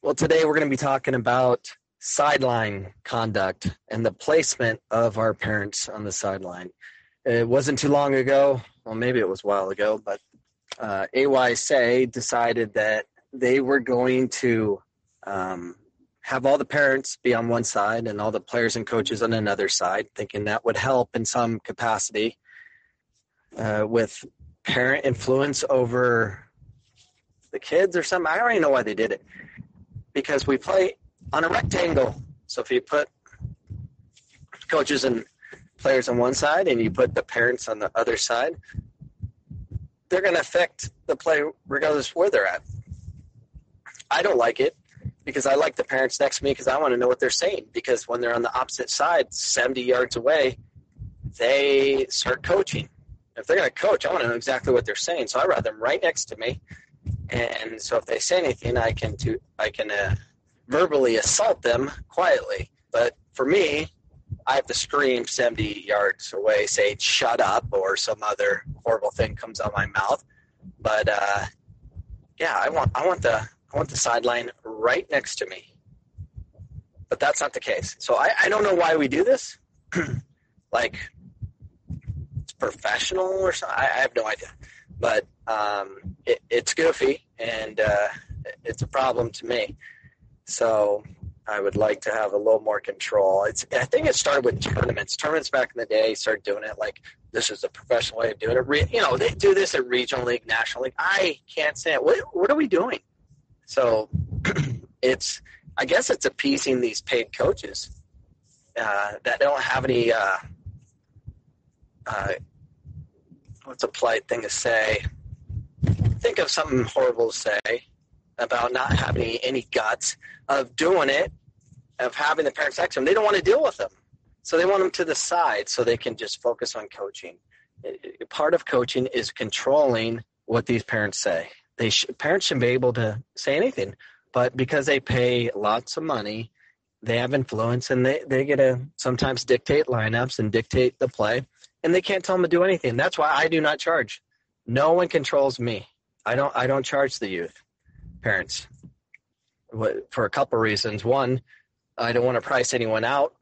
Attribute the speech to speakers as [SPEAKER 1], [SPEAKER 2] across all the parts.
[SPEAKER 1] Well, today we're going to be talking about sideline conduct and the placement of our parents on the sideline. It wasn't too long ago, well, maybe it was a while ago, but uh, AYSA decided that they were going to um, have all the parents be on one side and all the players and coaches on another side, thinking that would help in some capacity uh, with parent influence over the kids or something. I don't even know why they did it because we play on a rectangle. So if you put coaches and players on one side and you put the parents on the other side, they're going to affect the play regardless of where they're at. I don't like it because I like the parents next to me because I want to know what they're saying. Because when they're on the opposite side, 70 yards away, they start coaching. If they're going to coach, I want to know exactly what they're saying. So I rather them right next to me. And so if they say anything, I can to I can uh, verbally assault them quietly. But for me, I have to scream 70 yards away, say "shut up" or some other horrible thing comes out of my mouth. But uh, yeah, I want I want the I want the sideline right next to me. But that's not the case. So I, I don't know why we do this. like it's professional or something. I, I have no idea. But um, it, it's goofy and uh, it's a problem to me. So I would like to have a little more control. It's I think it started with tournaments. Tournaments back in the day started doing it like this is a professional way of doing it. You know, they do this at regional league, national league. I can't say it. What, what are we doing? So it's I guess it's appeasing these paid coaches uh, that don't have any. Uh, uh, what's a polite thing to say? Think of something horrible to say about not having any guts of doing it, of having the parents next to them. They don't want to deal with them. So they want them to the side so they can just focus on coaching. Uh, part of coaching is controlling what these parents say. They sh- parents shouldn't be able to say anything, but because they pay lots of money, they have influence and they, they get to sometimes dictate lineups and dictate the play, and they can't tell them to do anything. That's why I do not charge. No one controls me. I don't I don't charge the youth parents for a couple reasons. One, I don't want to price anyone out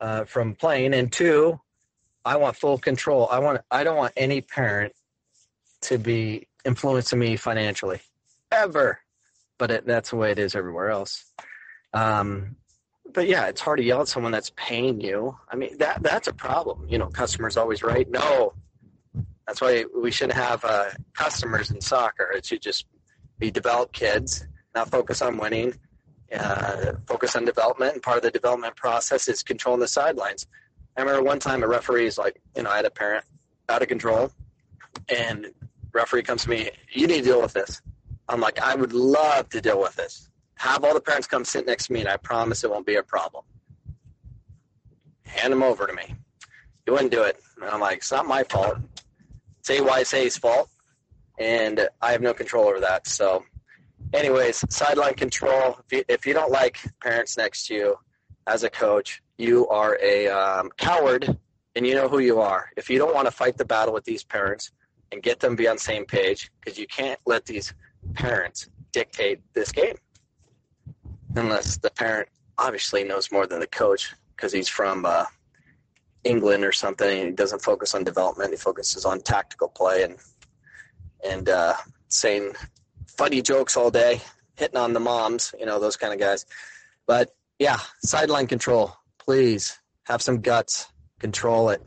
[SPEAKER 1] uh, from playing, and two, I want full control. I want I don't want any parent to be influencing me financially ever, but it, that's the way it is everywhere else. Um, but yeah, it's hard to yell at someone that's paying you. I mean that that's a problem. You know, customers always right. No, that's why we shouldn't have uh, customers in soccer. It should just be develop kids, not focus on winning, uh, focus on development. And part of the development process is controlling the sidelines. I remember one time a referee is like, you know, I had a parent out of control, and referee comes to me, you need to deal with this. I'm like, I would love to deal with this. Have all the parents come sit next to me, and I promise it won't be a problem. Hand them over to me. You wouldn't do it. And I'm like, it's not my fault. It's AYSA's fault and I have no control over that. So, anyways, sideline control. If you, if you don't like parents next to you as a coach, you are a um, coward, and you know who you are. If you don't want to fight the battle with these parents and get them to be on the same page, because you can't let these parents dictate this game unless the parent obviously knows more than the coach because he's from uh, England or something and he doesn't focus on development. He focuses on tactical play and and uh, saying funny jokes all day, hitting on the moms, you know, those kind of guys. But yeah, sideline control. Please have some guts. Control it.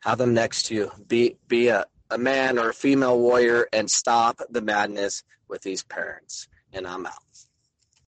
[SPEAKER 1] Have them next to you. Be be a, a man or a female warrior and stop the madness with these parents. And I'm out.